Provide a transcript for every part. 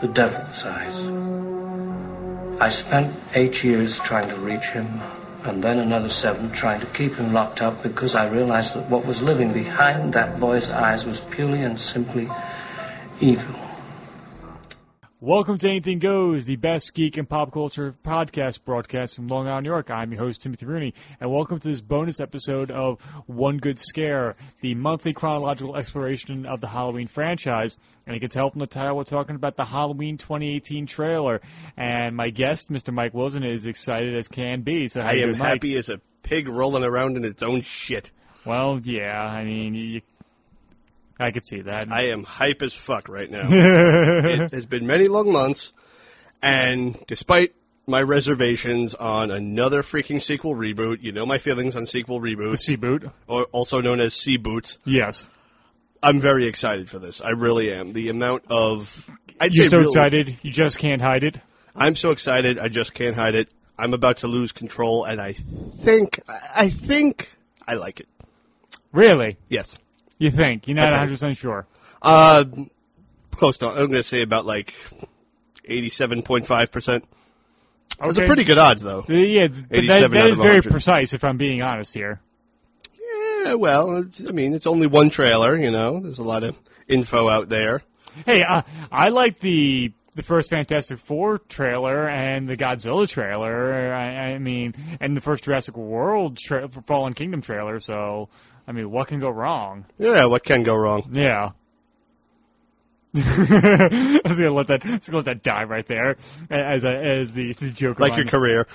the devil's eyes. I spent eight years trying to reach him, and then another seven trying to keep him locked up because I realized that what was living behind that boy's eyes was purely and simply evil. Welcome to Anything Goes, the best geek and pop culture podcast broadcast from Long Island, New York. I'm your host, Timothy Rooney, and welcome to this bonus episode of One Good Scare, the monthly chronological exploration of the Halloween franchise. And you can tell from the title, we're talking about the Halloween 2018 trailer. And my guest, Mr. Mike Wilson, is excited as can be. So I am doing, happy as a pig rolling around in its own shit. Well, yeah, I mean, you, I could see that. I am hype as fuck right now. it has been many long months, and despite my reservations on another freaking sequel reboot, you know my feelings on sequel the reboots, sea boot. or also known as C boots. Yes. I'm very excited for this. I really am. The amount of I'd You're say so excited, you just can't hide it. I'm so excited. I just can't hide it. I'm about to lose control, and I think I think I like it. Really? Yes. You think? You're not 100 percent sure. Uh, close to. I'm going to say about like eighty-seven point five percent. Those are pretty good odds, though. Uh, Yeah, but that, 87 that is very precise. If I'm being honest here. Yeah, well, I mean, it's only one trailer. You know, there's a lot of info out there. Hey, uh, I like the the first Fantastic Four trailer and the Godzilla trailer. I, I mean, and the first Jurassic World tra- Fallen Kingdom trailer. So, I mean, what can go wrong? Yeah, what can go wrong? Yeah. I was gonna let that, I was gonna let that die right there as a, as the, the Joker. Like your career.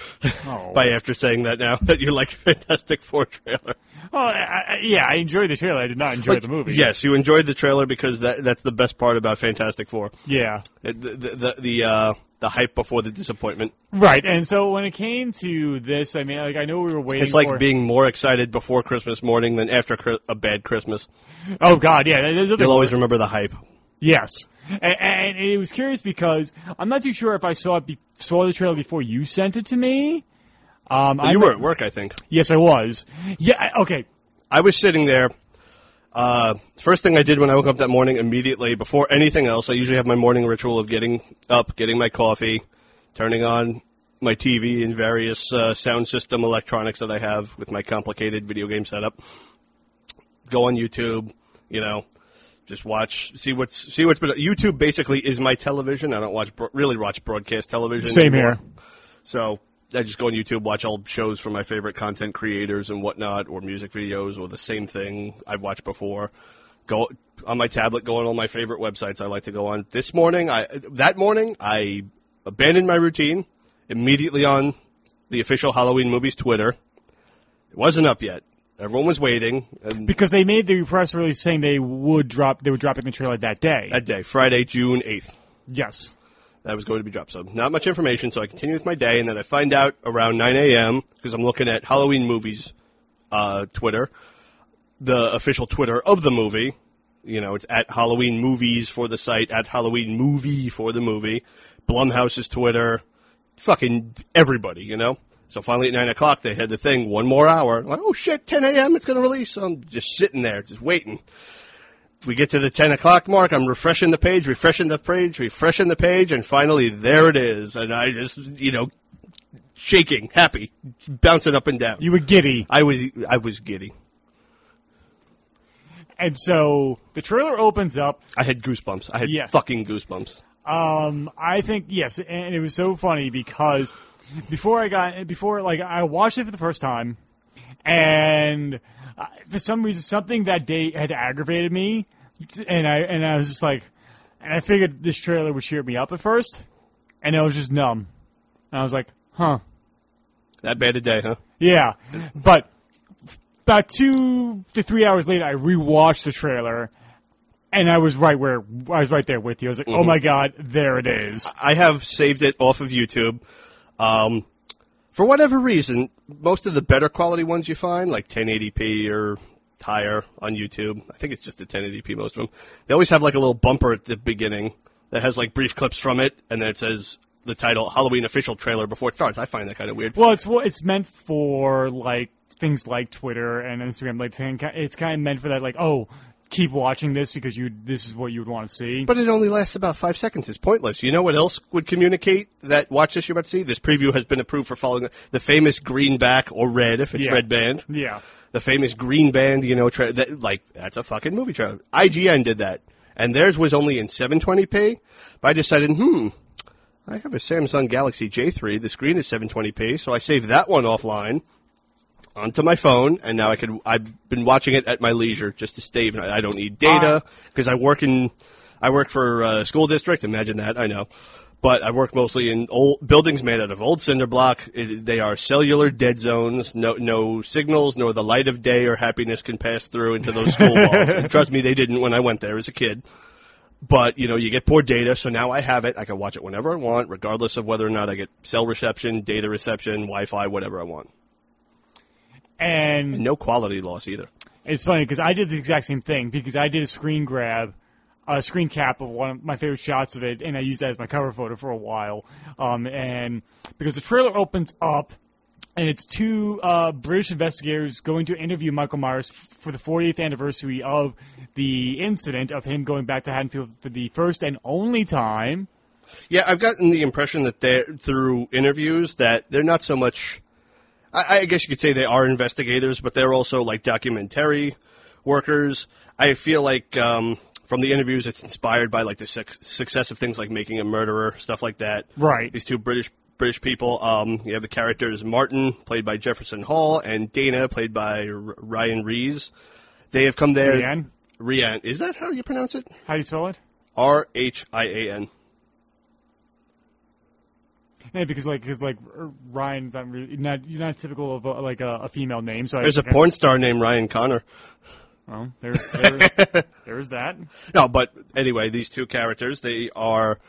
Oh. By after saying that now that you like Fantastic Four trailer. Oh, I, I, yeah, I enjoyed the trailer. I did not enjoy Like, the movie. Yes, you enjoyed the trailer because that that's the best part about Fantastic Four. Yeah. The the the, the uh, the hype before the disappointment. Right, and so when it came to this, I mean, like I know we were waiting. It's like for, being more excited before Christmas morning than after a bad Christmas. Oh God, yeah, You'll always remember the hype. yes, and, and it was curious because I'm not too sure if I saw it be, saw the trailer before you sent it to me. Um, I you re- were at work, I think. Yes, I was. Yeah. Okay. I was sitting there. Uh, first thing I did when I woke up that morning, immediately before anything else, I usually have my morning ritual of getting up, getting my coffee, turning on my TV and various uh, sound system electronics that I have with my complicated video game setup. Go on YouTube, you know, just watch, see what's see what's been. YouTube basically is my television. I don't watch really watch broadcast television. Same anymore. here. So I just go on YouTube, watch all shows from my favorite content creators and whatnot, or music videos, or the same thing I've watched before. Go on my tablet, go on all my favorite websites I like to go on. This morning, I that morning I abandoned my routine immediately on the official Halloween movies Twitter. It wasn't up yet. Everyone was waiting, and Because they made the press release saying they would drop, they were dropping the trailer that day. that day, Friday, June eighth. yes. That was going to be dropped. So not much information. So I continue with my day, and then I find out around 9 a.m. because I'm looking at Halloween movies uh, Twitter, the official Twitter of the movie. You know, it's at Halloween movies for the site, at Halloween movie for the movie. Blumhouse's Twitter, fucking everybody. You know. So finally at nine o'clock they had the thing. One more hour. I'm like, oh shit, 10 a.m. It's going to release. So I'm just sitting there, just waiting we get to the 10 o'clock mark, I'm refreshing the page, refreshing the page, refreshing the page, and finally there it is. And I just, you know, shaking, happy, bouncing up and down. You were giddy. I was, I was giddy. And so the trailer opens up. I had goosebumps. I had Yeah. fucking goosebumps. Um, I think yes, and it was so funny because before I got before like I watched it for the first time, and uh, for some reason something that day had aggravated me, and I and I was just like, and I figured this trailer would cheer me up at first, and I was just numb, and I was like, huh, That bad a day, huh? yeah, but about two to three hours later, I rewatched the trailer, and I was right where I was right there with you. I was like, oh my god, there it is. I have saved it off of YouTube. Um, for whatever reason, most of the better quality ones you find, like 1080p or higher on YouTube, I think it's just the 1080p most of them. They always have like a little bumper at the beginning that has like brief clips from it, and then it says the title Halloween official trailer before it starts. I find that kind of weird. Well, it's it's meant for like things like Twitter and Instagram. Like it's kind of meant for that. Like, oh, keep watching this because you this is what you would want to see. But it only lasts about five seconds. It's pointless. You know what else would communicate that watch this you're about to see? This preview has been approved for following the famous green back or red if it's Yeah. red band. Yeah. The famous green band, you know, tra- that, like that's a fucking movie trailer. IGN did that, and theirs was only in 720p. But I decided, hmm, I have a Samsung Galaxy J3. The screen is 720p, so I saved that one offline onto my phone, and now I could. I've been watching it at my leisure just to save. I don't need data ah. because I work in. I work for a school district. Imagine that. I know. But I work mostly in old buildings made out of old cinder block. It, they are cellular dead zones. No, no signals, nor the light of day or happiness can pass through into those school walls. And trust me, they didn't when I went there as a kid. But you know, you get poor data, so now I have it. I can watch it whenever I want, regardless of whether or not I get cell reception, data reception, Wi-Fi, whatever I want. And No quality loss either. It's funny because I did the exact same thing because I did a screen grab, a screen cap of one of my favorite shots of it, and I used that as my cover photo for a while. Um, and because the trailer opens up, and it's two uh, British investigators going to interview Michael Myers f- for the 40th anniversary of the incident of him going back to Haddonfield for the first and only time. Yeah, I've gotten the impression that they're through interviews that they're not so much. I, I guess you could say they are investigators, but they're also like documentary workers. I feel like um, from the interviews, it's inspired by like the suc success of things like Making a Murderer, stuff like that. Right. These two British British people. Um, you have the characters Martin, played by Jefferson Hall, and Dana, played by R- Ryan Rees. They have come there. Rhian? Rhian. Is that how you pronounce it? How do you spell it? R H I A N. Yeah, because like because like Ryan's not really not you're not typical of a, like a, a female name. So There's a porn star named Ryan Connor. Oh, there's there's, there's that. No, but anyway, these two characters, they are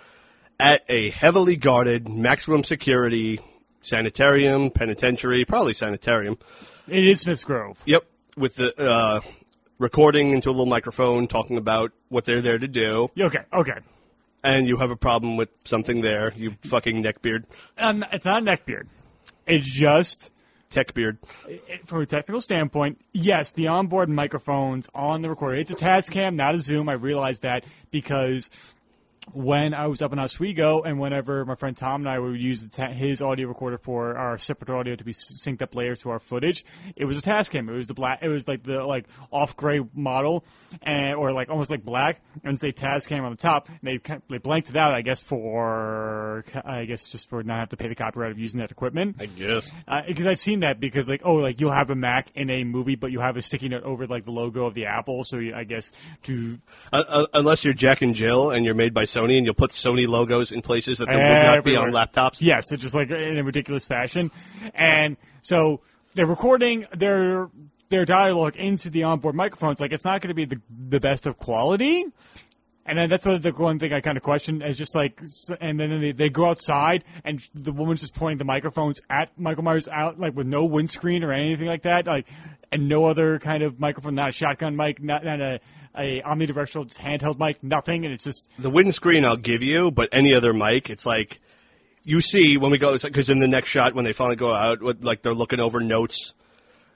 at a heavily guarded, maximum security sanitarium, penitentiary, probably sanitarium. It is Smith's Grove. Yep, with the uh, recording into a little microphone, talking about what they're there to do, Okay, okay. And you have a problem with something there, you fucking neckbeard, Um, it's not a neckbeard. It's just techbeard. it- from a technical standpoint, yes, the onboard microphones on the recorder. It's a Tascam, not a Zoom. I realize that because when I was up in Oswego, and whenever my friend Tom and I would use the ta- his audio recorder for our separate audio to be synced up later to our footage, it was a Tascam. It was the black. It was like the like off gray model, and or like almost like black, and say Tascam on the top. And they kind- they blanked it out, I guess, for I guess just for not have to pay the copyright of using that equipment I guess. because I've seen that because like oh like you'll have a Mac in a movie but you have a sticky note over like the logo of the Apple so you, I guess to Uh, uh, unless you're Jack and Jill and you're made by Sony and you'll put Sony logos in places that there would not be on laptops. yes it's just like in a ridiculous fashion and so they're recording their their dialogue into the onboard microphones like it's not going to be the the best of quality. And then that's what the one thing I kind of question is just like, and then they, they go outside and the woman's just pointing the microphones at Michael Myers out, like with no windscreen or anything like that, like, and no other kind of microphone, not a shotgun mic, not, not a, a omnidirectional just handheld mic, nothing, and it's just the windscreen I'll give you, but any other mic, it's like you see when we go because in the next shot when they finally go out, like they're looking over notes.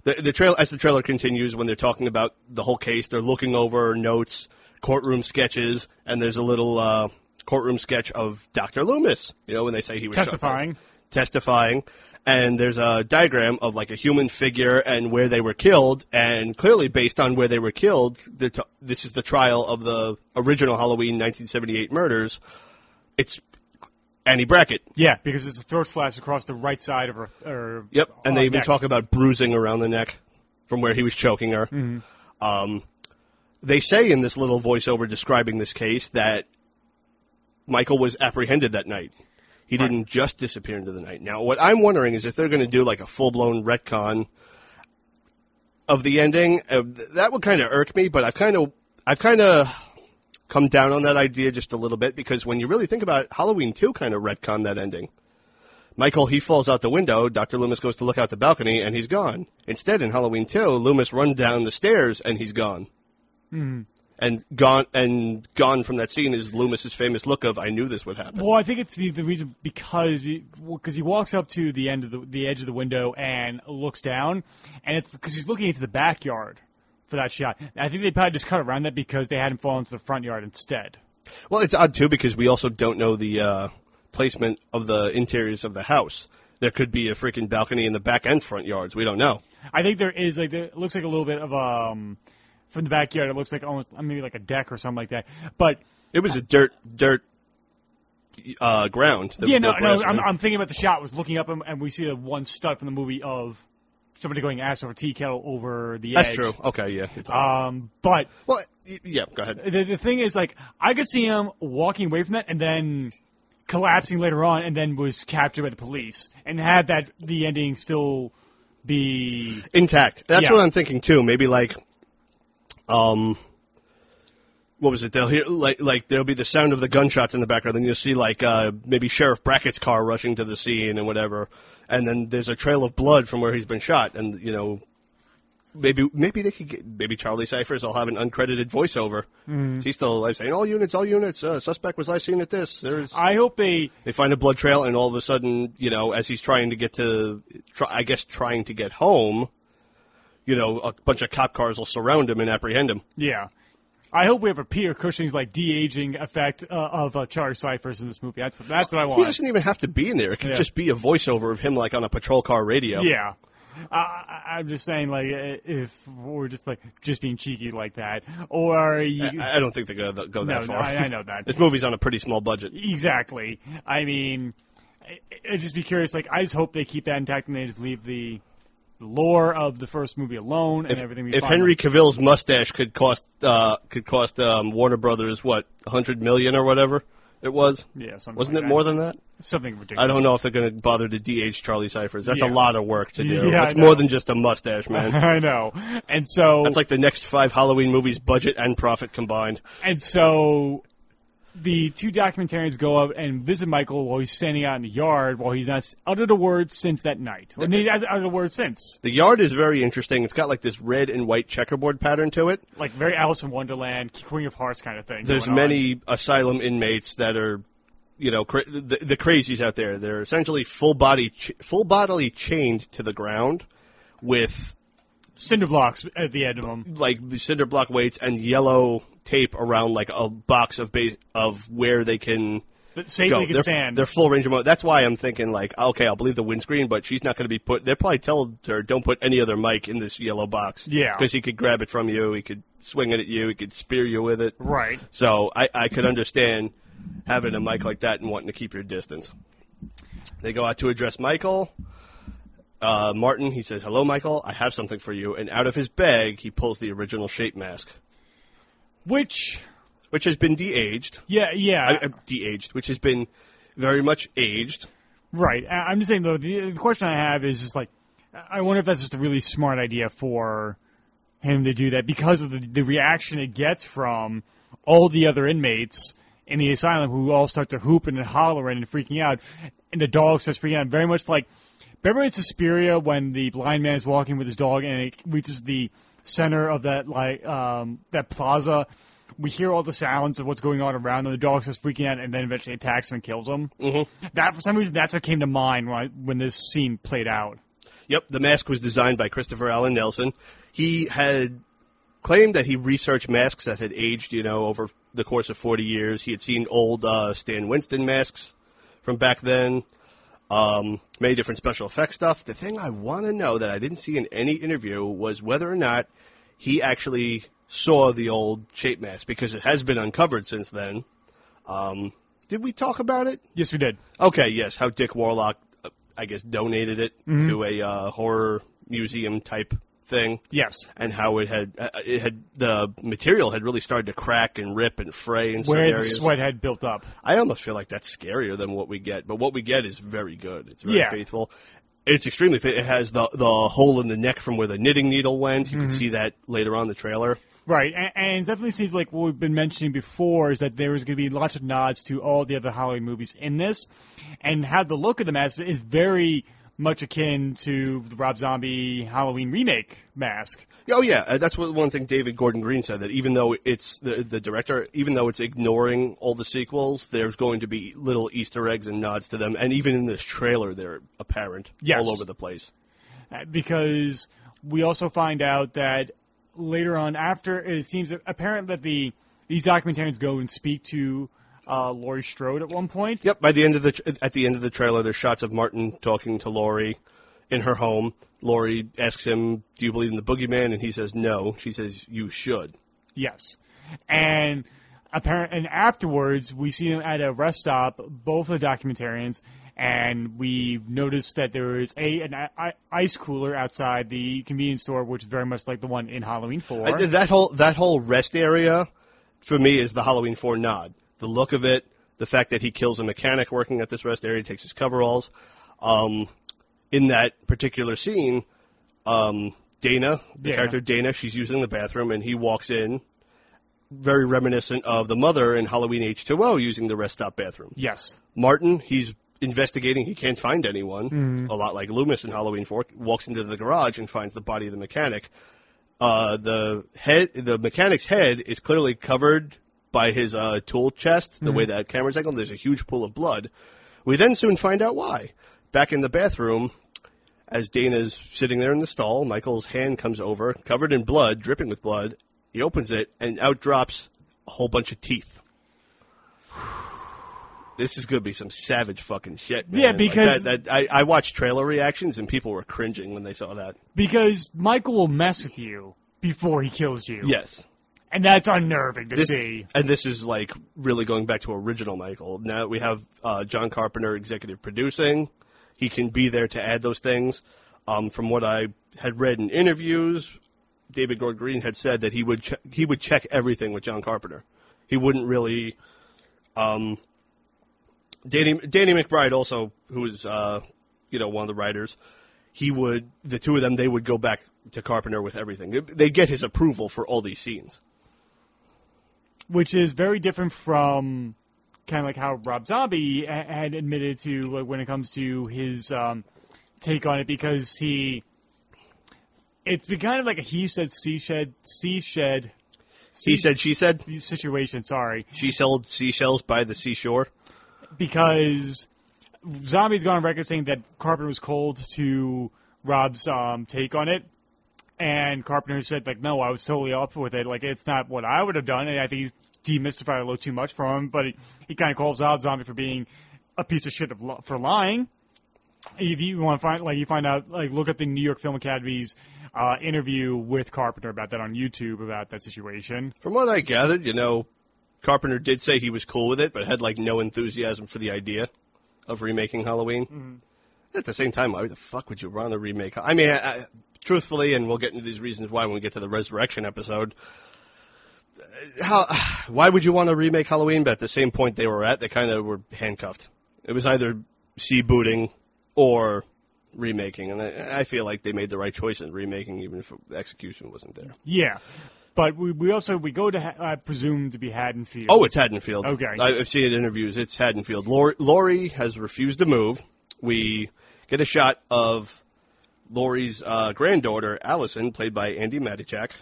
The the trail as the trailer continues when they're talking about the whole case, they're looking over notes, courtroom sketches, and there's a little uh, courtroom sketch of Dr. Loomis. You know when they say he was shot- testifying. And there's a diagram of like a human figure and where they were killed, and clearly based on where they were killed, t- this is the trial of the original Halloween 1978 murders. It's Annie Brackett. Yeah, because there's a throat slash across the right side of her. Or, Yep, and uh, they even neck. talk about bruising around the neck from where he was choking her. Um, they say in this little voiceover describing this case that Michael was apprehended that night. He didn't just disappear into the night. Now, what I'm wondering is if they're going to do like a full blown retcon of the ending. Uh, that would kind of irk me, but I've kind of, I've kind of, come down on that idea just a little bit because when you really think about it, Halloween 2 kind of retcon that ending. Michael, he falls out the window. Dr. Loomis goes to look out the balcony and he's gone. Instead, in Halloween 2, Loomis runs down the stairs and he's gone. And gone and gone from that scene is Loomis's famous look of "I knew this would happen." Well, I think it's the, the reason because because he walks up to the end of the the edge of the window and looks down, and it's because he's looking into the backyard for that shot. I think they probably just cut around that because they had him fall into the front yard instead. Well, it's odd too because we also don't know the uh, placement of the interiors of the house. There could be a freaking balcony in the back and front yards. We don't know. I think there is like there, it looks like a little bit of um from the backyard. It looks like almost maybe like a deck or something like that. But It was a dirt dirt uh, ground. There yeah, no, grass no. I'm. I'm thinking about the shot. Was looking up and, and we see the one stud from the movie of somebody going ass over tea kettle over the That's edge. true. Okay, yeah. Um, but well, yeah. Go ahead. the, the thing is, like, I could see him walking away from that and then collapsing later on, and then was captured by the police, and had that the ending still be intact. That's Yeah. what I'm thinking too. Maybe like, um, what was it? They'll hear like like there'll be the sound of the gunshots in the background. Then you'll see like uh, maybe Sheriff Brackett's car rushing to the scene and whatever. And then there's a trail of blood from where he's been shot. And you know, maybe maybe they could get maybe Charlie Cyphers will have an uncredited voiceover. Mm-hmm. He's still alive, saying all units, all units. Uh, suspect was last seen at this. There's I hope they they find a blood trail, and all of a sudden, you know, as he's trying to get to, try, I guess, trying to get home, you know, a bunch of cop cars will surround him and apprehend him. Yeah. I hope we have a Peter Cushing's like de aging effect uh, of uh, Charlie Cyphers in this movie. That's that's what I want. He doesn't even have to be in there. It could Yeah. just be a voiceover of him, like on a patrol car radio. Yeah. I- I'm just saying, like, if we're just like just being cheeky like that, or you, I, I don't think they're going to go that no, no, far. I, I know that this movie's on a pretty small budget. exactly. I mean, I, I'd just be curious. Like, I just hope they keep that intact and they just leave the, the lore of the first movie alone and If, everything. if. Henry Cavill's mustache could cost uh, could cost um, Warner Brothers what hundred million or whatever it was, yeah, something wasn't like it that. more than that? something ridiculous? I don't know if they're going to bother to DH Charlie Cyphers. That's Yeah. a lot of work to do. Yeah, That's more than just a mustache, man. I know, and so That's like the next five Halloween movies, budget and profit combined. And so the two documentarians go up and visit Michael while he's standing out in the yard while he's not uttered a word since that night. Or he hasn't uttered a word since. The yard is very interesting. It's got like this red and white checkerboard pattern to it. Like very Alice in Wonderland, Queen of Hearts kind of thing. There's going on. many asylum inmates that are, you know, cra- the, the crazies out there. They're essentially full body, ch- full bodily chained to the ground with cinder blocks at the end of them. like cinder block weights and yellow tape around like a box of ba- of where they can But safely can They're, stand. they're full range of motion. That's why I'm thinking like, okay, I'll believe the windscreen, but she's not going to be put. They're probably tell her don't put any other mic in this yellow box. Yeah. because he could grab it from you. He could swing it at you. He could spear you with it. right. So I, I could understand having a mic like that and wanting to keep your distance. They go out to address Michael. Uh, Martin, he says, "Hello, Michael. I have something for you." And out of his bag, he pulls the original shape mask, Which, which has been de-aged. yeah, yeah. I, I, de-aged, which has been very much aged. Right. I- I'm just saying though. The, the question I have is just like, I wonder if that's just a really smart idea for him to do that because of the, the reaction it gets from all the other inmates in the asylum who all start to hoop and hollering and freaking out, and the dog starts freaking out. Very much like, remember in Suspiria when the blind man is walking with his dog and it reaches the center of that like um, that plaza. We hear all the sounds of what's going on around them. The dog starts freaking out and then eventually attacks him and kills him. Mm-hmm. That for some reason that's what came to mind when I, when this scene played out. Yep, the mask was designed by Christopher Allen Nelson. He had claimed that he researched masks that had aged, you know, over the course of 40 years. He had seen old uh, Stan Winston masks from back then, um, many different special effects stuff. The thing I want to know that I didn't see in any interview was whether or not he actually saw the old shape mask because it has been uncovered since then. Um, did we talk about it? Yes, we did. Okay, yes. How Dick Warlock, uh, I guess, donated it Mm-hmm. to a uh, horror museum type thing, Yes. and how it had uh, it had the material had really started to crack and rip and fray in Where the sweat had built up. I almost feel like that's scarier than what we get, but what we get is very good. It's very Yeah. faithful. It's extremely. It has the the hole in the neck from where the knitting needle went. You Mm-hmm. can see that later on in the trailer. Right, and, and it definitely seems like what we've been mentioning before is that there was going to be lots of nods to all the other Halloween movies in this, and how the look of the mask is very much akin to the Rob Zombie Halloween remake mask. Oh yeah, uh, that's what one thing David Gordon Green said that even though it's the the director, even though it's ignoring all the sequels, there's going to be little Easter eggs and nods to them, and even in this trailer, they're apparent Yes. all over the place. Uh, because we also find out that later on, after it seems apparent that the these documentarians go and speak to uh, Laurie Strode at one point. Yep. By the end of the at the end of the trailer, there's shots of Martin talking to Laurie in her home. Laurie asks him, "Do you believe in the boogeyman?" And he says, "No." She says, "You should." Yes, and apparent and afterwards we see them at a rest stop, both of the documentarians, and we notice that there is a an ice cooler outside the convenience store, which is very much like the one in Halloween Four. I- that whole that whole rest area for me is the Halloween Four nod. The look of it, the fact that he kills a mechanic working at this rest area, takes his coveralls. Um, in that particular scene, um, Dana, the character Dana, she's using the bathroom, and he walks in, very reminiscent of the mother in Halloween H two O using the rest stop bathroom. yes, Martin, he's investigating. He can't find anyone. A lot like Loomis in Halloween 4, walks into the garage and finds the body of the mechanic. Uh, the head, the mechanic's head is clearly covered by his uh, tool chest. The way that camera's angled, there's a huge pool of blood. We then soon find out why. Back in the bathroom, as Dana's sitting there in the stall, Michael's hand comes over, covered in blood, dripping with blood. He opens it, and out drops a whole bunch of teeth. This is gonna be some savage fucking shit. Man. Yeah, Like, because- that, that, I, I watched trailer reactions and people were cringing when they saw that. because Michael will mess with you before he kills you. Yes, and that's unnerving to this, see. and this is like really going back to original Michael. Now we have uh, John Carpenter executive producing. He can be there to add those things. Um, from what I had read in interviews, David Gordon Green had said that he would che- he would check everything with John Carpenter. He wouldn't really. Um, Danny Danny McBride also, who is uh, you know one of the writers, he would the two of them they would go back to Carpenter with everything. They get his approval for all these scenes. Which is very different from kind of like how Rob Zombie ha- had admitted to like, when it comes to his um, take on it, because he it's been kind of like a he said, she said, she shed He said, she said, situation. Sorry, she sold seashells by the seashore. because Zombie's gone on record saying that Carpenter was cold to Rob's um, take on it. And Carpenter said, like, no, I was totally up with it. Like, it's not what I would have done. And I think he demystified a little too much for him. But he, he kind of calls out Zombie for being a piece of shit of, for lying. If you want to find, like, you find out, like, look at the New York Film Academy's uh, interview with Carpenter about that on YouTube about that situation. From what I gathered, you know, Carpenter did say he was cool with it, but had like no enthusiasm for the idea of remaking Halloween. At the same time, why the fuck would you want to remake? I mean, I, I, truthfully, and we'll get into these reasons why when we get to the resurrection episode. How? Why would you want to remake Halloween? But at the same point they were at, they kind of were handcuffed. It was either sea booting or remaking, and I, I feel like they made the right choice in remaking, even if the execution wasn't there. Yeah. But we, we also, we go to, I presume to be Haddonfield. Oh, it's Haddonfield. Okay. I- I've seen it in interviews. It's Haddonfield. Laurie, Laurie has refused to move. We get a shot of Laurie's uh, granddaughter, Allison, played by Andi Matichak,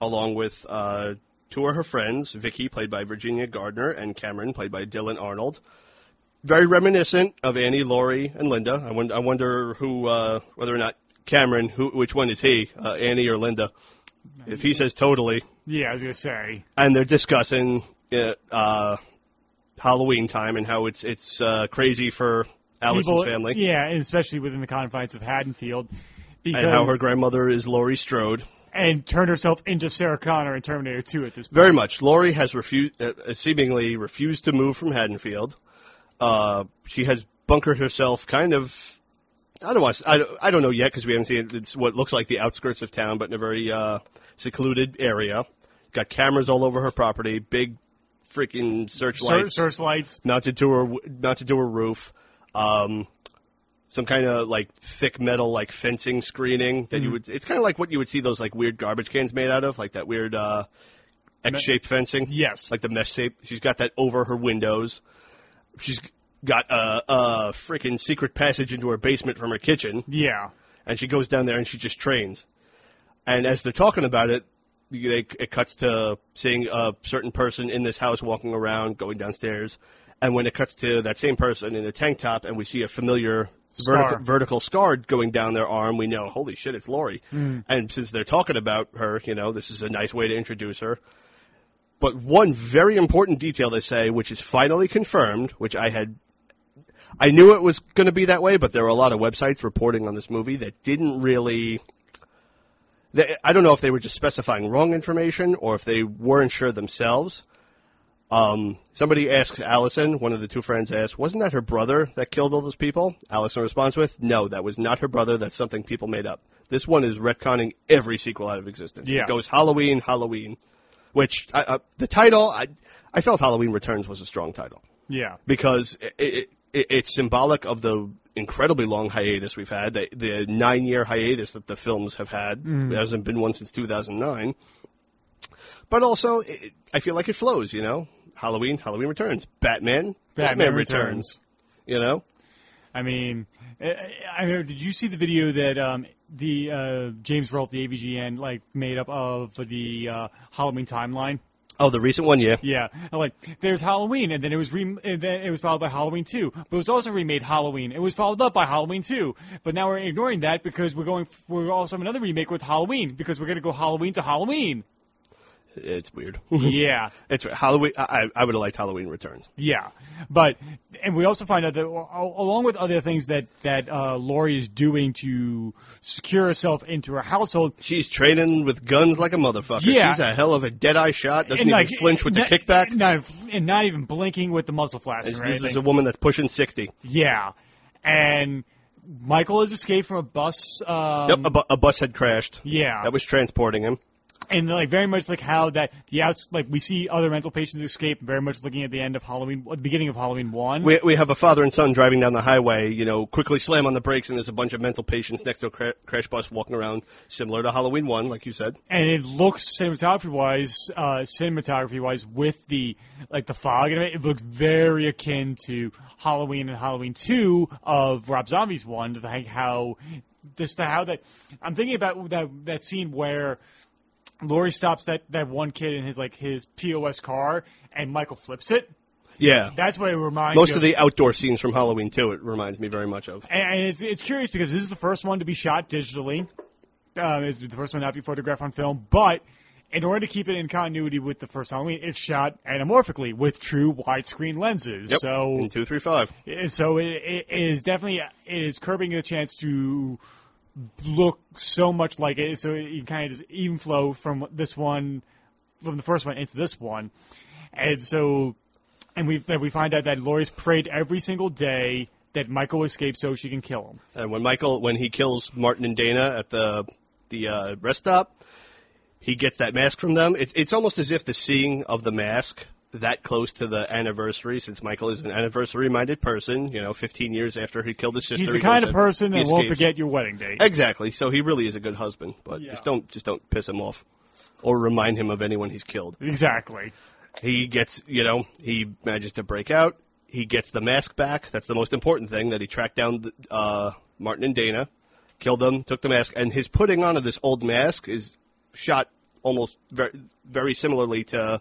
along with uh, two of her friends, Vicky, played by Virginia Gardner, and Cameron, played by Dylan Arnold. Very reminiscent of Annie, Laurie, and Linda. I wonder, I wonder who, uh, whether or not Cameron, who, which one is he, uh, Annie or Linda? If he says totally, Yeah, I was gonna say. and they're discussing uh, uh, Halloween time and how it's it's uh, crazy for Allison's People- family, Yeah, and especially within the confines of Haddonfield. Because, and how her grandmother is Laurie Strode. and turned herself into Sarah Connor in Terminator 2 at this point. Very much. Laurie has refused, uh, uh, seemingly refused to move from Haddonfield. Uh, she has bunkered herself kind of. I don't want. To, I, don't- I don't know yet because we haven't seen it. It's what looks like the outskirts of town, but in a very uh, secluded area. Got cameras all over her property. Big freaking Search, searchlights. searchlights. mounted to her mounted to her roof. Um, some kind of like thick metal like fencing screening that you would. It's kind of like what you would see those like weird garbage cans made out of, like that weird uh, X-shaped fencing. Yes. like the mesh shape. She's got that over her windows. She's got a, a freaking secret passage into her basement from her kitchen Yeah. and she goes down there and she just trains. And as they're talking about it, they, it cuts to seeing a certain person in this house walking around, going downstairs, and when it cuts to that same person in a tank top, and we see a familiar vertical, vertical scar going down their arm, we know, holy shit, it's Laurie. Hmm. And since they're talking about her, you know, this is a nice way to introduce her. But one very important detail they say, which is finally confirmed, which I had I knew it was going to be that way, but there were a lot of websites reporting on this movie that didn't really. They, I don't know if they were just specifying wrong information or if they weren't sure themselves. Um, somebody asks Allison, one of the two friends asks, wasn't that her brother that killed all those people? Allison responds with, no, that was not her brother. That's something people made up. This one is retconning every sequel out of existence. Yeah. It goes Halloween, Halloween, which I, uh, the title, I, I felt Halloween Returns was a strong title Yeah. because it, it, it, it's symbolic of the incredibly long hiatus we've had, the, the nine year hiatus that the films have had. There hasn't been one since 2009. But also, it, I feel like it flows, you know? Halloween, Halloween Returns. Batman, Batman, Returns. You know? I mean, I, I mean, did you see the video that um, the uh, James Rolfe, the AVGN, like made up of the uh, Halloween timeline? Oh, the recent one, yeah. Yeah, like there's Halloween, and then it was re- and then it was followed by Halloween two, but it was also remade Halloween. It was followed up by Halloween two, but now we're ignoring that because we're going. We're also have another remake with Halloween because we're going to go Halloween to Halloween. It's weird. yeah, it's Halloween. I, I would have liked Halloween Returns. yeah, but and we also find out that along with other things that that uh, Laurie is doing to secure herself into her household, She's training with guns like a motherfucker. Yeah. She's a hell of a dead eye shot. Doesn't and even like flinch with not, the kickback. not, and not even blinking with the muzzle flash this is a woman that's pushing 60. Yeah, and Michael has escaped from a bus. Um, Yep, a, bu- a bus had crashed. Yeah. That was transporting him. And like very much like how that the outs like we see other mental patients escape. Very much looking at the end of Halloween, the beginning of Halloween one. We, we have a father and son driving down the highway, you know, quickly slam on the brakes, and there's a bunch of mental patients next to a cra- crash bus walking around, similar to Halloween 1, like you said. and it looks cinematography wise, uh, cinematography wise, with the like the fog in it, it looks very akin to Halloween and Halloween two of Rob Zombie's one. To like how just the how that I'm thinking about that that scene where Laurie stops that that one kid in his like his POS car and Michael flips it. Yeah. That's what it reminds Most me of the outdoor scenes from Halloween too. it reminds me very much of. And and it's it's curious because this is the first one to be shot digitally. Um, it's the first one not to be photographed on film, but in order to keep it in continuity with the first Halloween, it's shot anamorphically with true widescreen lenses. Yep. So, in 235. so it, it is definitely it is curbing the chance to look so much like it. So you kind of just even flow from this one, from the first one into this one, and so and we we find out that Laurie's prayed every single day that Michael escapes so she can kill him. And when Michael, when he kills Martin and Dana at the the uh, rest stop, he gets that mask from them. It's almost as if the seeing of the mask that close to the anniversary, since Michael is an anniversary-minded person, you know, 15 years after he killed his sister. He's the he kind of person that won't forget your wedding date. Exactly. So he really is a good husband, but Yeah. just don't just don't piss him off or remind him of anyone he's killed. Exactly. He gets, you know, he manages to break out. He gets the mask back. That's the most important thing. That he tracked down the, uh, Martin and Dana, killed them, took the mask, and his putting on of this old mask is shot almost very, very similarly to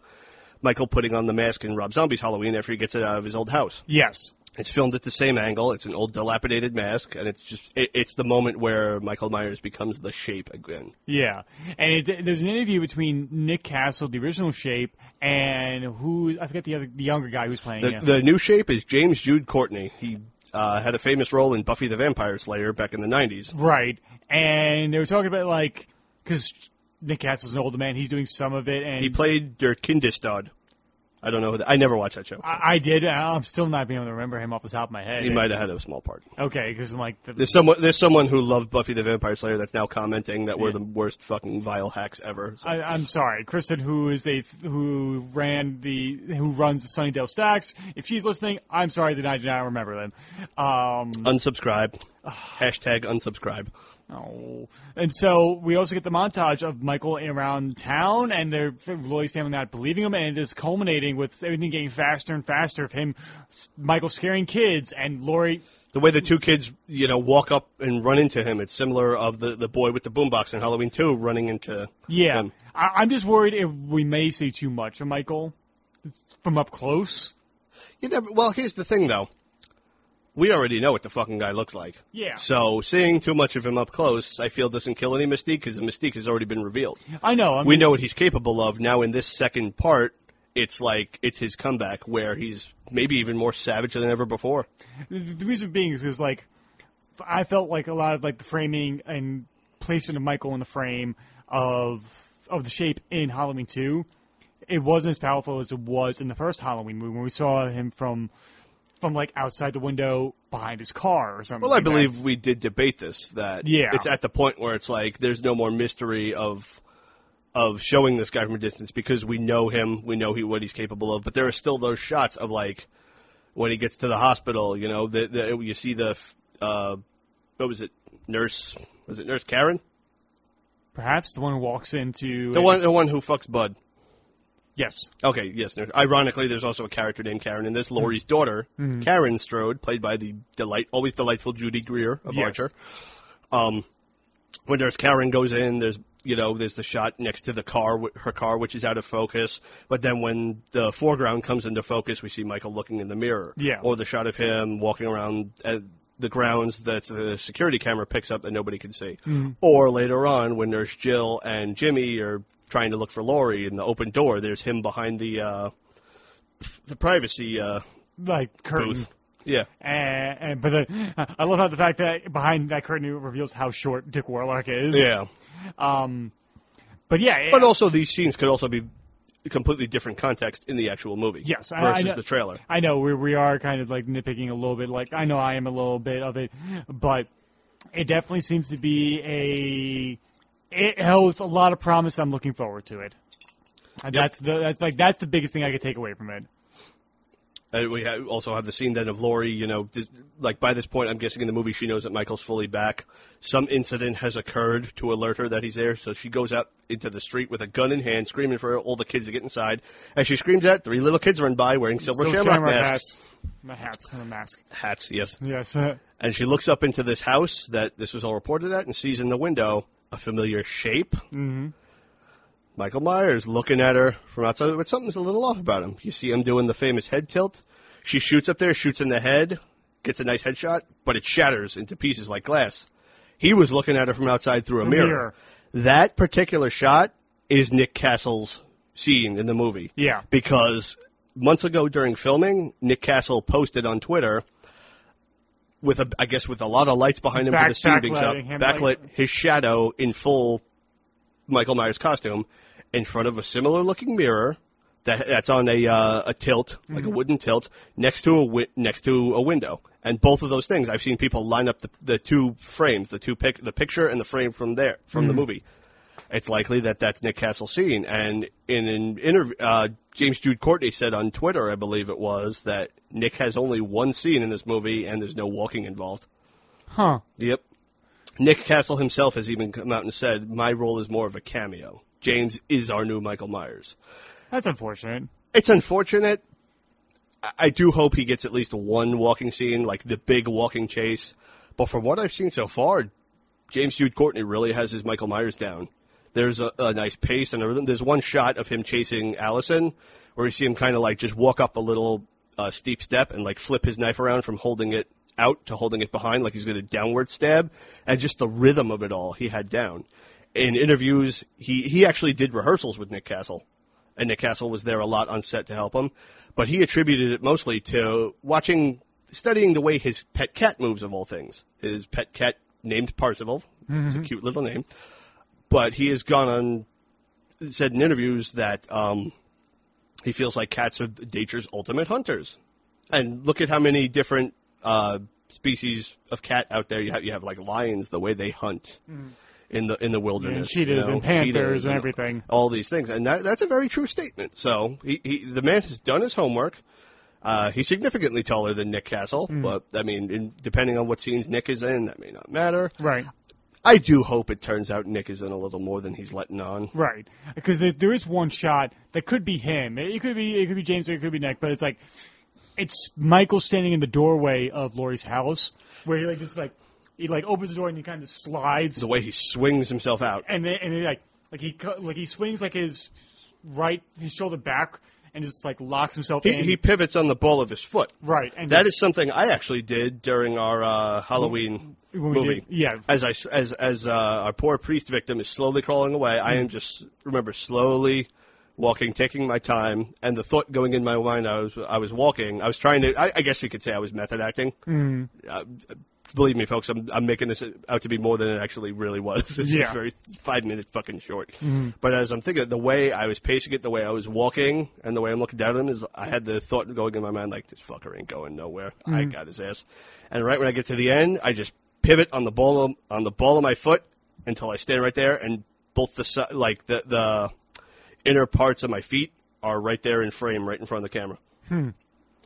Michael putting on the mask in Rob Zombie's Halloween after he gets it out of his old house. Yes. It's filmed at the same angle. It's an old dilapidated mask, and it's just it, it's the moment where Michael Myers becomes the shape again. Yeah, and it, there's an interview between Nick Castle, the original Shape, and who I forget the other, the younger guy who's playing The, him. the new shape is James Jude Courtney. He uh, had a famous role in Buffy the Vampire Slayer back in the 90s. right, and they were talking about like because Nick Castle's an older man, he's doing some of it, and He played Der Kindestod. I don't know. Who that, I never watched that show. I, I did. I'm still not being able to remember him off the top of my head. he might have had a small part. Okay, because I'm like the, There's someone. There's someone who loved Buffy the Vampire Slayer that's now commenting that we're the worst fucking vile hacks ever. So- I, I'm sorry, Kristen, who is a who ran the who runs the Sunnydale Stacks. If she's listening, I'm sorry that I do not remember them. Um, Unsubscribe. Hashtag unsubscribe. Oh, and so we also get the montage of Michael around town, and their Laurie's family not believing him, and it is culminating with everything getting faster and faster of him, Michael scaring kids, and Laurie. The way the two kids, you know, walk up and run into him, it's similar of the, the boy with the boombox in Halloween 2 running into Yeah, him. I, I'm just worried if we may see too much of Michael from up close. You never, well, here's the thing, though. We already know what the fucking guy looks like. Yeah. So seeing too much of him up close, I feel doesn't kill any mystique because the mystique has already been revealed. I know. I mean, we know what he's capable of. Now in this second part, it's like it's his comeback where he's maybe even more savage than ever before. The, the reason being is because like I felt like a lot of like the framing and placement of Michael in the frame of of the shape in Halloween two, it wasn't as powerful as it was in the first Halloween movie when we saw him from from like outside the window behind his car or something. Well, I like that. believe we did debate this. That Yeah. it's at the point where it's like there's no more mystery of of showing this guy from a distance because we know him, we know he what he's capable of. But there are still those shots of like when he gets to the hospital. You know, the, the, you see the uh, what was it, nurse? Was it nurse Karen? perhaps the one who walks into The one, the one who fucks Bud. Yes. Okay, yes. Ironically, there's also a character named Karen in this. Laurie's daughter, mm-hmm. Karen Strode, played by the delight, always delightful Judy Greer of Yes. Archer. Um, when there's Karen goes in, there's you know there's the shot next to the car, her car, which is out of focus. But then when the foreground comes into focus, we see Michael looking in the mirror. Yeah. Or the shot of him walking around at the grounds that the security camera picks up that nobody can see. Or later on, when Nurse Jill and Jimmy are trying to look for Laurie in the open door, there's him behind the uh, the privacy uh, Like curtain. booth. Yeah. And, and but the, I love how the fact that behind that curtain it reveals how short Dick Warlock is. Yeah. But yeah, But also, these scenes could also be completely different context in the actual movie. Yes, I- I versus know- the trailer. I know we we are kind of like nitpicking a little bit. Like I know I am a little bit of it, but it definitely seems to be a. It holds a lot of promise. I'm looking forward to it. And Yep. that's the that's like that's the biggest thing I could take away from it. And we ha- also have the scene then of Laurie, you know, just, like by this point, I'm guessing in the movie she knows that Michael's fully back. Some incident has occurred to alert her that he's there, so she goes out into the street with a gun in hand, screaming for all the kids to get inside. As she screams that, three little kids run by wearing silver So shamrock, Shamrock masks. hats. Hats, not a mask. Hats, yes. Yes. And she looks up into this house that this was all reported at and sees in the window a familiar shape. Mm-hmm. Michael Myers looking at her from outside, but something's a little off about him. You see him doing the famous head tilt. She shoots up there, shoots in the head, gets a nice headshot, but it shatters into pieces like glass. He was looking at her from outside through a mirror. mirror. That particular shot is Nick Castle's scene in the movie. Yeah. Because months ago during filming, Nick Castle posted on Twitter with a, I guess with a lot of lights behind him Back- for the scene being shot, backlit like- his shadow in full Michael Myers costume in front of a similar looking mirror that that's on a uh, a tilt, like Mm-hmm. a wooden tilt, next to a wi- next to a window. And both of those things, I've seen people line up the, the two frames, the two pic, the picture and the frame from there from Mm-hmm. the movie. It's likely that that's Nick Castle's scene. And in an interview, uh, James Jude Courtney said on Twitter, I believe it was, that Nick has only one scene in this movie and there's no walking involved. Huh. Yep. Nick Castle himself has even come out and said, "My role is more of a cameo. James is our new Michael Myers." That's unfortunate. It's unfortunate. I- I do hope he gets at least one walking scene, like the big walking chase. But from what I've seen so far, James Jude Courtney really has his Michael Myers down. There's a, a nice pace and a rhythm. There's one shot of him chasing Allison where you see him kind of like just walk up a little uh, steep step and like flip his knife around from holding it out to holding it behind, like he's going to downward stab, and just the rhythm of it all he had down. In interviews, he he actually did rehearsals with Nick Castle and Nick Castle was there a lot on set to help him. But he attributed it mostly to watching, studying the way his pet cat moves, of all things. His pet cat named Parzival. It's a cute little name. But he has gone on, said in interviews that um, he feels like cats are nature's ultimate hunters. And look at how many different uh, species of cat out there you have. You have like lions, the way they hunt. In the in the wilderness, you cheetahs know, and panthers cheetahs and everything. all these things, and that, that's a very true statement. So he, he, the man has done his homework. Uh, he's significantly taller than Nick Castle, but I mean, in, depending on what scenes Nick is in, that may not matter. Right. I do hope it turns out Nick is in a little more than he's letting on. Right, because there, there is one shot that could be him. It could be it could be James. It could be Nick. But it's like it's Michael standing in the doorway of Laurie's house, where he like just like he like opens the door and he kind of slides, The way he swings himself out. and then and then like like he like he swings like his right his shoulder back and just like locks himself He, in. he pivots on the ball of his foot. right, and That just- is something I actually did during our uh, Halloween When we movie. did- yeah. As I s- as as uh, our poor priest victim is slowly crawling away, I am Mm. just remember slowly walking, taking my time, and the thought going in my mind. I was I was walking. I was trying to. I, I guess you could say I was method acting. Mm. Uh, believe me, folks, I'm I'm making this out to be more than it actually really was. It's Yeah. just very five minute fucking short. Mm-hmm. But as I'm thinking, the way I was pacing it, the way I was walking, and the way I'm looking down at him is, I had the thought going in my mind like, this fucker ain't going nowhere. I mm-hmm. got his ass. And right when I get to the end, I just pivot on the ball of, on the ball of my foot until I stand right there, and both the like the the inner parts of my feet are right there in frame, right in front of the camera. Hmm.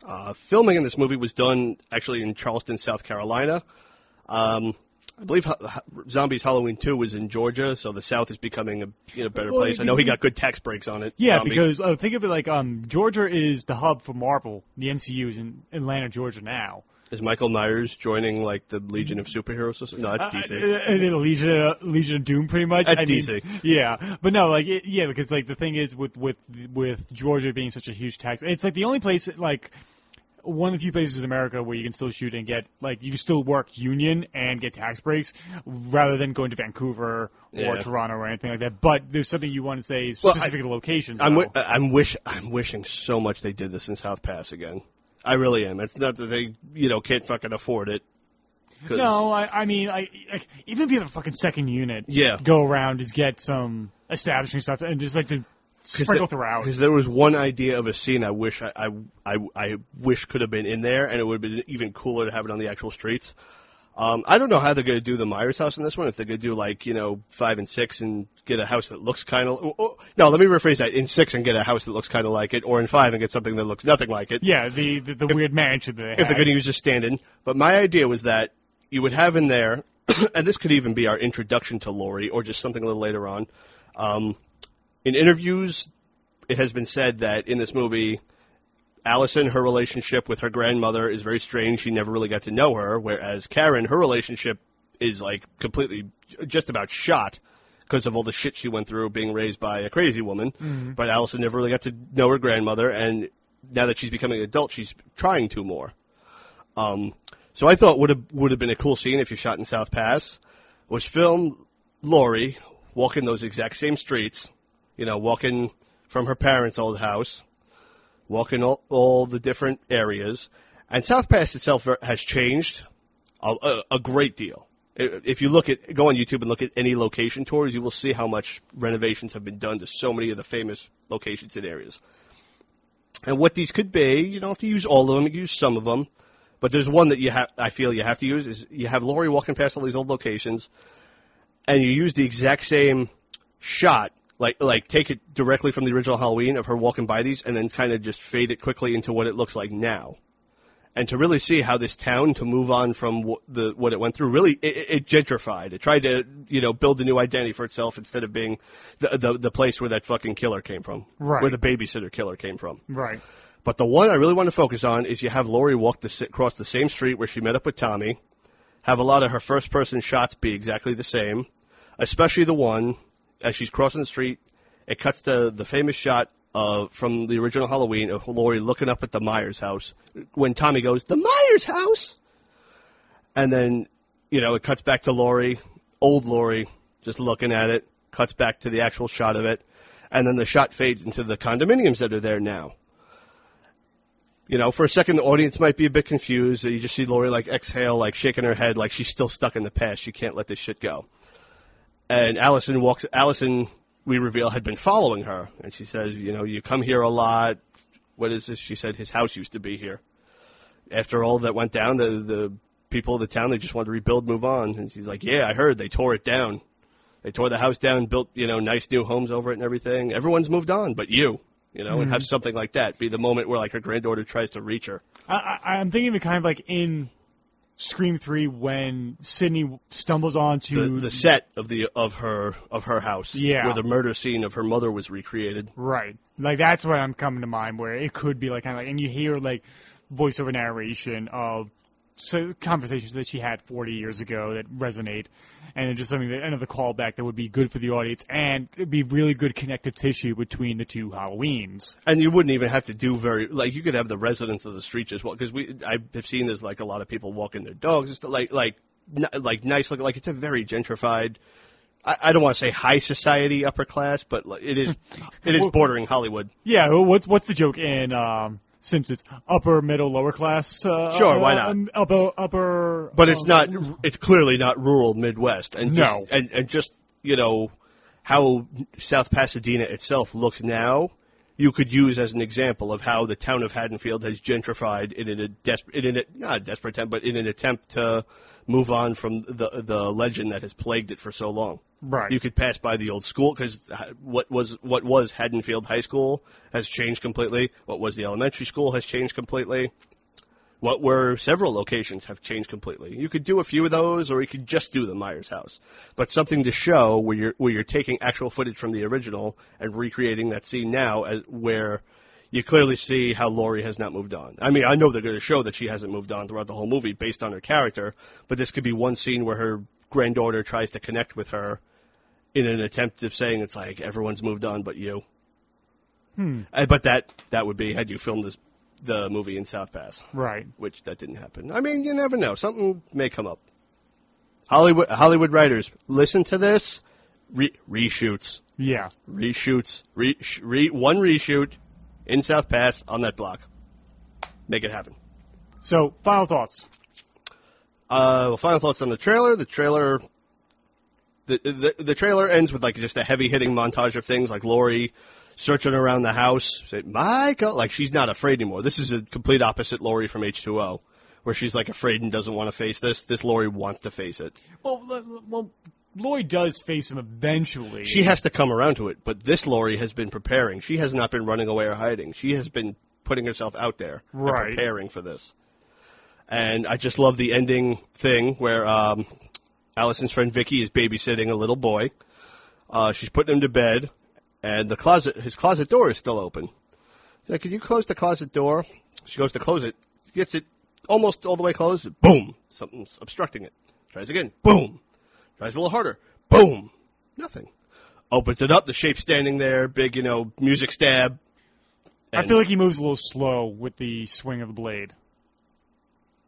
Uh, filming in this movie was done actually in Charleston, South Carolina. Um, I believe Ha- Zombies Halloween 2 was in Georgia, so the South is becoming a you know, better Well, place. I know he got good tax breaks on it. Yeah, Zombie. because uh, think of it like um, Georgia is the hub for Marvel. The MCU is in Atlanta, Georgia now. Is Michael Myers joining like the Legion of Superheroes? or? No, that's DC. Uh, uh, the Legion, uh, Legion of Doom, pretty much. That's I mean, DC. Yeah, but no, like it, yeah, because like the thing is with with with Georgia being such a huge tax, it's like the only place like one of the few places in America where you can still shoot and get like you can still work union and get tax breaks rather than going to Vancouver or Yeah. Toronto or anything like that. But there's something you want to say Well, specific I- to locations. I'm, wi- uh, I'm wish I'm wishing so much they did this in South Pass again. I really am. It's not that they you know can't fucking afford it. No, I, I mean, I like, even if you have a fucking second unit, Yeah. go around just get some establishing stuff and just like to sprinkle throughout. Because there was one idea of a scene I wish I, I, I, I wish could have been in there, and it would have been even cooler to have it on the actual streets. Um, I don't know how they're going to do the Myers house in this one. If they're going to do like you know five and six and get a house that looks kind of oh, oh, no, let me rephrase that. In six and get a house that looks kind of like it, or in five and get something that looks nothing like it. Yeah, the the, the weird mansion that they if they're going to use a stand-in. But my idea was that you would have in there, and this could even be our introduction to Laurie, or just something a little later on. Um, in interviews, it has been said that in this movie, Allison, her relationship with her grandmother is very strange. She never really got to know her, whereas Karen, her relationship is like completely just about shot because of all the shit she went through being raised by a crazy woman. But Allison never really got to know her grandmother, and now that she's becoming an adult, she's trying to more. Um, so I thought would have would have been a cool scene if you shot in South Pass was film Laurie walking those exact same streets, you know, walking from her parents' old house, walking all, all the different areas, and South Pass itself has changed a, a, a great deal. If you look at go on YouTube and look at any location tours, you will see how much renovations have been done to so many of the famous locations and areas. And what these could be, you don't have to use all of them. You can use some of them, but there's one that you have. I feel you have to use is you have Laurie walking past all these old locations, and you use the exact same shot, like like take it directly from the original Halloween of her walking by these, and then kind of just fade it quickly into what it looks like now, and to really see how this town to move on from what the what it went through really it, it- gentrified. It tried to you know build a new identity for itself instead of being the the, the place where that fucking killer came from, Right. where the babysitter killer came from. right. But the one I really want to focus on is you have Laurie walk the, across the same street where she met up with Tommy, have a lot of her first person shots be exactly the same, especially the one as she's crossing the street. It cuts to the famous shot from the original Halloween of Laurie looking up at the Myers house when Tommy goes, "The Myers house," and then you know it cuts back to Laurie, old Laurie, just looking at it. Cuts back to the actual shot of it, and then the shot fades into the condominiums that are there now you know, for a second, the audience might be a bit confused. You just see Laurie like exhale, like shaking her head, like she's still stuck in the past. She can't let this shit go. And Allison walks. Allison, we reveal, had been following her, and she says, "You know, you come here a lot. What is this?" She said, "His house used to be here. After all that went down, the the people of the town they just wanted to rebuild, move on." And she's like, "Yeah, I heard they tore it down. They tore the house down, built you know nice new homes over it and everything. Everyone's moved on, but you." you know, and mm-hmm. have something like that be the moment where like her granddaughter tries to reach her. I, I, I'm thinking of kind of like in Scream Three when Sidney stumbles onto The, the set of the of her of her house, Yeah. where the murder scene of her mother was recreated. Right. Like that's what I'm coming to mind where it could be like kind of like, and you hear like voiceover narration of so conversations that she had 40 years ago that resonate, and just something that another callback that would be good for the audience and it'd be really good connective tissue between the two Halloweens. And you wouldn't even have to do very like you could have the residents of the streets as well because we I've seen there's like a lot of people walking their dogs, just like like n- like nice looking like it's a very gentrified. I, I don't want to say high society upper class, but it is it is bordering Hollywood. Yeah. What's what's the joke in um, Simpsons? Upper, middle, lower class. Uh, Sure, why not? Upper, upper. But it's uh, not. It's clearly not rural Midwest, and just, No. and and just you know how South Pasadena itself looks now. You could use as an example of how the town of Haddonfield has gentrified in a desperate, in a, not a desperate attempt, but in an attempt to move on from the the legend that has plagued it for so long. Right. You could pass by the old school because what was what was Haddonfield High School has changed completely. What was the elementary school has changed completely what were several locations have changed completely. You could do a few of those, or you could just do the Myers house. But something to show where you're where you're taking actual footage from the original and recreating that scene now, as, where you clearly see how Laurie has not moved on. I mean, I know they're going to show that she hasn't moved on throughout the whole movie based on her character, but this could be one scene where her granddaughter tries to connect with her in an attempt of saying it's like everyone's moved on but you. Hmm. but that that would be had you filmed this the movie in South Pass Right. which that didn't happen. I mean, you never know. Something may come up. Hollywood Hollywood writers, listen to this. Re- reshoots, Yeah. reshoots, re- re- one reshoot in South Pass on that block. Make it happen. So, final thoughts. Uh, well, final thoughts on the trailer. The trailer, the, the the trailer ends with like just a heavy hitting montage of things like Laurie searching around the house. Say, Michael, like she's not afraid anymore. This is a complete opposite Laurie from H two O, where she's like afraid and doesn't want to face this. This Laurie wants to face it. Well, l- l- well, Lloyd does face him eventually. She has to come around to it, but this Laurie has been preparing. She has not been running away or hiding. She has been putting herself out there Right. preparing for this. And I just love the ending thing where um, Allison's friend Vicky is babysitting a little boy. Uh, she's putting him to bed, and the closet, his closet door is still open. She's like, "Could you close the closet door?" She goes to close it, gets it almost all the way closed. Boom! Something's obstructing it. Tries again. Boom! Tries a little harder. Boom! Nothing. Opens it up. The shape standing there. Big, you know, music stab. I feel like he moves a little slow with the swing of the blade.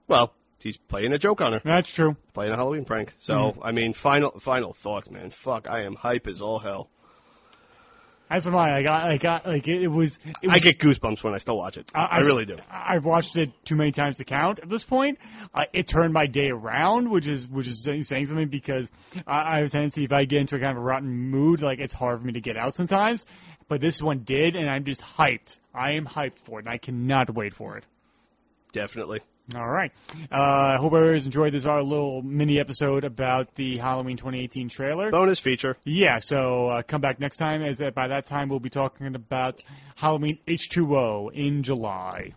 Well, he's playing a joke on her, That's true. playing a Halloween prank. So, Hmm. I mean, final final thoughts, man. Fuck, I am hype as all hell. As am I. I got, I got, like it, it was. It was I get goosebumps when I still watch it. I, really do. I- I've watched it too many times to count. At this point, uh, it turned my day around, which is which is saying saying something because I, I have a tendency if I get into a kind of a rotten mood, like it's hard for me to get out sometimes. But this one did, and I'm just hyped. I am hyped for it, and I cannot wait for it. Definitely. All right. Uh, I hope everybody's enjoyed this our little mini episode about the Halloween 2018 trailer. Bonus feature. Yeah, so uh, come back next time. As uh, by that time we'll be talking about Halloween H2O in July.